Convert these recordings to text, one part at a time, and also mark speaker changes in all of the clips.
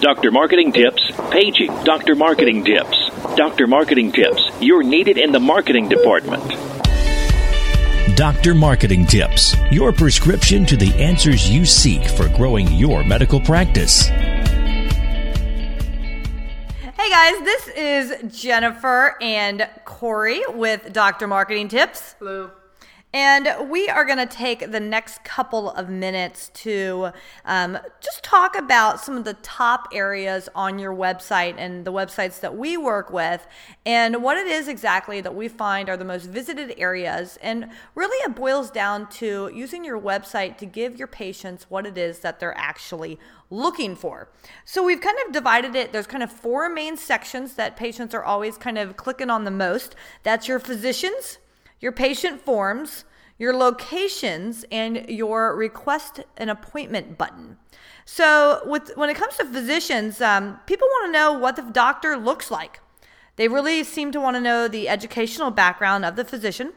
Speaker 1: Dr. Marketing Tips, paging Dr. Marketing Tips. Dr. Marketing Tips, you're needed in the marketing department.
Speaker 2: Dr. Marketing Tips, your prescription to the answers you seek for growing your medical practice.
Speaker 3: Hey guys, this is Jennifer and Corey with Dr. Marketing Tips.
Speaker 4: Hello.
Speaker 3: And we are going to take the next couple of minutes to um, just talk about some of the top areas on your website and the websites that we work with, and what it is exactly that we find are the most visited areas. And really, it boils down to using your website to give your patients what it is that they're actually looking for. So we've kind of divided it. There's kind of four main sections that patients are always kind of clicking on the most. That's your physicians your patient forms, your locations, and your request an appointment button. So, with, when it comes to physicians, um, people want to know what the doctor looks like. They really seem to want to know the educational background of the physician.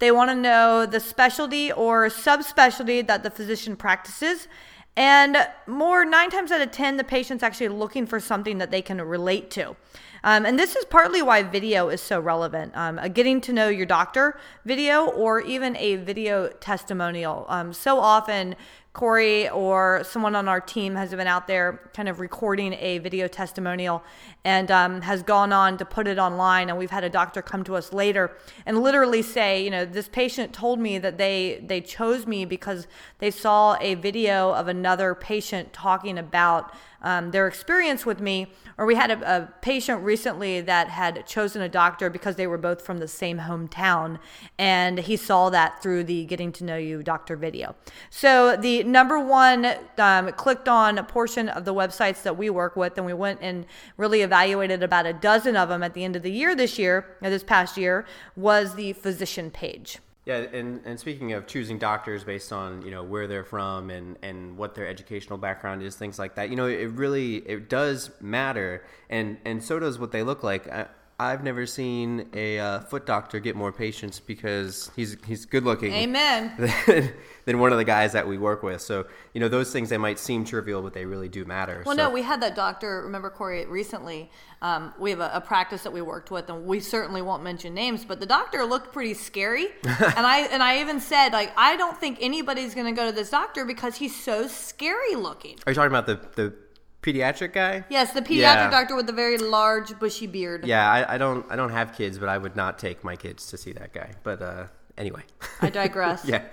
Speaker 3: They want to know the specialty or subspecialty that the physician practices. And more, nine times out of 10, the patient's actually looking for something that they can relate to. Um, and this is partly why video is so relevant. Um, a getting to know your doctor video or even a video testimonial. Um, so often, Corey or someone on our team has been out there kind of recording a video testimonial and um, has gone on to put it online. And we've had a doctor come to us later and literally say, you know, this patient told me that they they chose me because they saw a video of another patient talking about um, their experience with me or we had a, a, patient recently that had chosen a doctor because they were both from the same hometown, and he saw that through the Getting to Know You doctor video. So the number one um, clicked on a portion of the websites that we work with, and we went and really evaluated about a dozen of them at the end of the year this year, this past year, was the physician page.
Speaker 4: Yeah, and, and speaking of choosing doctors based on you know where they're from and, and what their educational background is, things like that, you know, it really it does matter, and and so does what they look like. I, I've never seen a uh, foot doctor get more patients because he's he's good looking.
Speaker 3: Amen.
Speaker 4: Than, than, one of the guys that we work with. So you know those things they might seem trivial, but they really do matter.
Speaker 3: Well,
Speaker 4: so.
Speaker 3: no, we had that doctor. Remember Corey recently. Um, we have a, a, practice that we worked with, and we certainly won't mention names. But the doctor looked pretty scary, and I and I even said like I don't think anybody's going to go to this doctor because he's so scary looking.
Speaker 4: Are you talking about the the pediatric guy?
Speaker 3: Yes, the pediatric yeah. doctor with the very large bushy beard.
Speaker 4: Yeah, I, I, don't I don't have kids, but I would not take my kids to see that guy. But uh, anyway,
Speaker 3: I digress.
Speaker 4: yeah.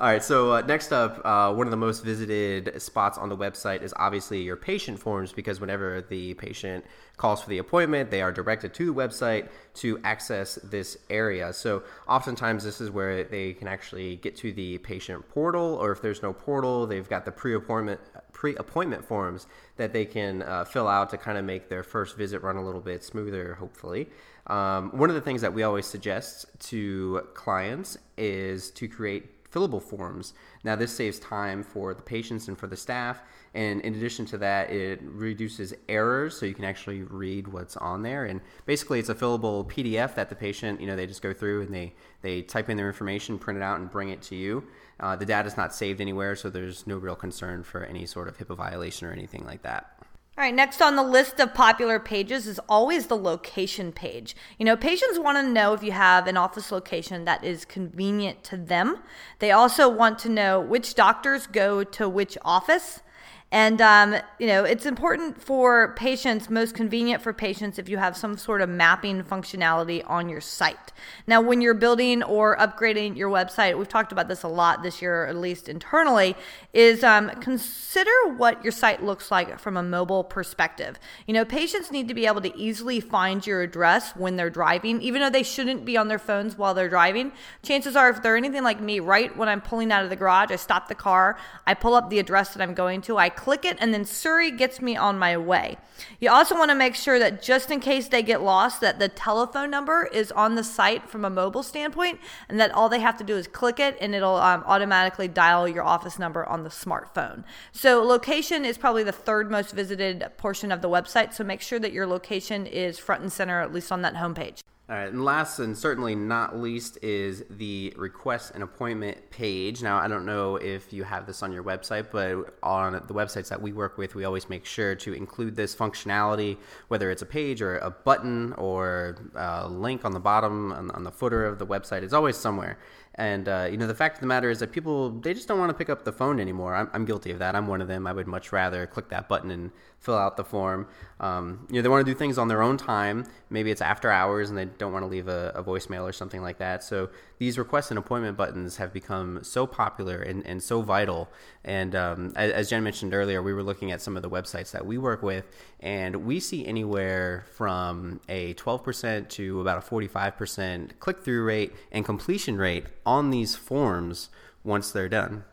Speaker 4: All right. So uh, next up, uh, one of the most visited spots on the website is obviously your patient forms because whenever the patient calls for the appointment, they are directed to the website to access this area. So oftentimes this is where they can actually get to the patient portal, or if there's no portal, they've got the pre-appointment pre-appointment forms that they can uh, fill out to kind of make their first visit run a little bit smoother, hopefully. Um, one of the things that we always suggest to clients is to create fillable forms. Now, this saves time for the patients and for the staff. And in addition to that, it reduces errors so you can actually read what's on there. And basically, it's a fillable PDF that the patient, you know, they just go through and they, they type in their information, print it out, and bring it to you. Uh, the data is not saved anywhere, so there's no real concern for any sort of HIPAA violation or anything like that.
Speaker 3: All right, next on the list of popular pages is always the location page. You know, patients want to know if you have an office location that is convenient to them. They also want to know which doctors go to which office. And, um, you know, it's important for patients, most convenient for patients if you have some sort of mapping functionality on your site. Now, when you're building or upgrading your website, we've talked about this a lot this year, at least internally, is um, consider what your site looks like from a mobile perspective. You know, patients need to be able to easily find your address when they're driving, even though they shouldn't be on their phones while they're driving. Chances are, if they're anything like me, right when I'm pulling out of the garage, I stop the car, I pull up the address that I'm going to, I click it, and then Siri gets me on my way. You also want to make sure that just in case they get lost, that the telephone number is on the site from a mobile standpoint, and that all they have to do is click it, and it'll um, automatically dial your office number on the smartphone. So location is probably the third most visited portion of the website. So make sure that your location is front and center, at least on that homepage.
Speaker 4: All right, and last and certainly not least is the request an appointment page. Now, I don't know if you have this on your website, but on the websites that we work with, we always make sure to include this functionality, whether it's a page or a button or a link on the bottom, on, on the footer of the website. It's always somewhere. And uh, you know, the fact of the matter is that people they just don't want to pick up the phone anymore. I'm, I'm, guilty of that. I'm one of them. I would much rather click that button and fill out the form. Um, you know, they want to do things on their own time. Maybe it's after hours and they don't want to leave a, a voicemail or something like that. So these request an appointment buttons have become so popular and, and so vital. And um, as, as Jen mentioned earlier, we were looking at some of the websites that we work with, and we see anywhere from a 12% to about a 45% click through rate and completion rate on these forms once they're done.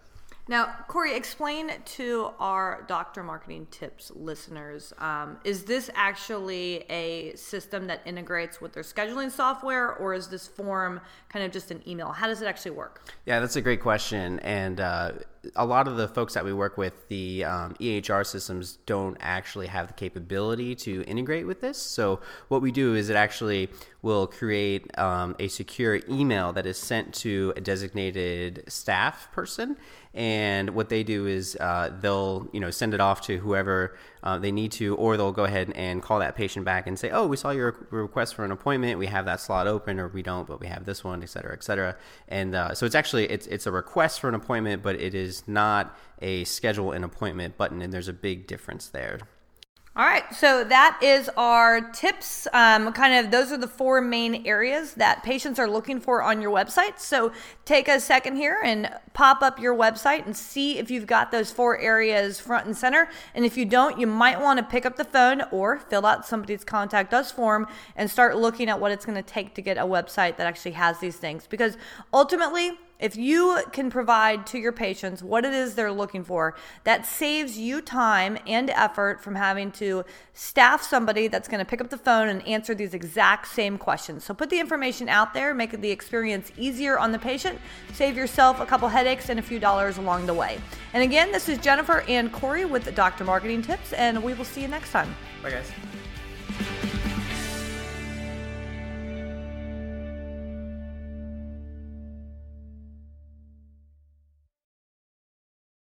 Speaker 3: Now, Corey, explain to our Doctor Marketing Tips listeners um, is this actually a system that integrates with their scheduling software, or is this form kind of just an email? How does it actually work?
Speaker 4: Yeah, that's a great question. And uh, a lot of the folks that we work with, the um, EHR systems don't actually have the capability to integrate with this. So, what we do is it actually will create um, a secure email that is sent to a designated staff person and what they do is uh, they'll you know send it off to whoever uh, they need to, or they'll go ahead and call that patient back and say, "Oh, we saw your request for an appointment. We have that slot open, or we don't, but we have this one, et cetera, et cetera." And uh, so it's actually it's it's a request for an appointment, but it is not a schedule an appointment button, and there's a big difference there.
Speaker 3: All right, so that is our tips. Um, kind of, those are the four main areas that patients are looking for on your website. So take a second here and pop up your website and see if you've got those four areas front and center. And if you don't, you might want to pick up the phone or fill out somebody's contact us form and start looking at what it's going to take to get a website that actually has these things. Because ultimately, if you can provide to your patients what it is they're looking for, that saves you time and effort from having to staff somebody that's going to pick up the phone and answer these exact same questions. So put the information out there, make the experience easier on the patient, save yourself a couple headaches and a few dollars along the way. And again, this is Jennifer and Corey with Dr. Marketing Tips, and we will see you next time.
Speaker 4: Bye, guys.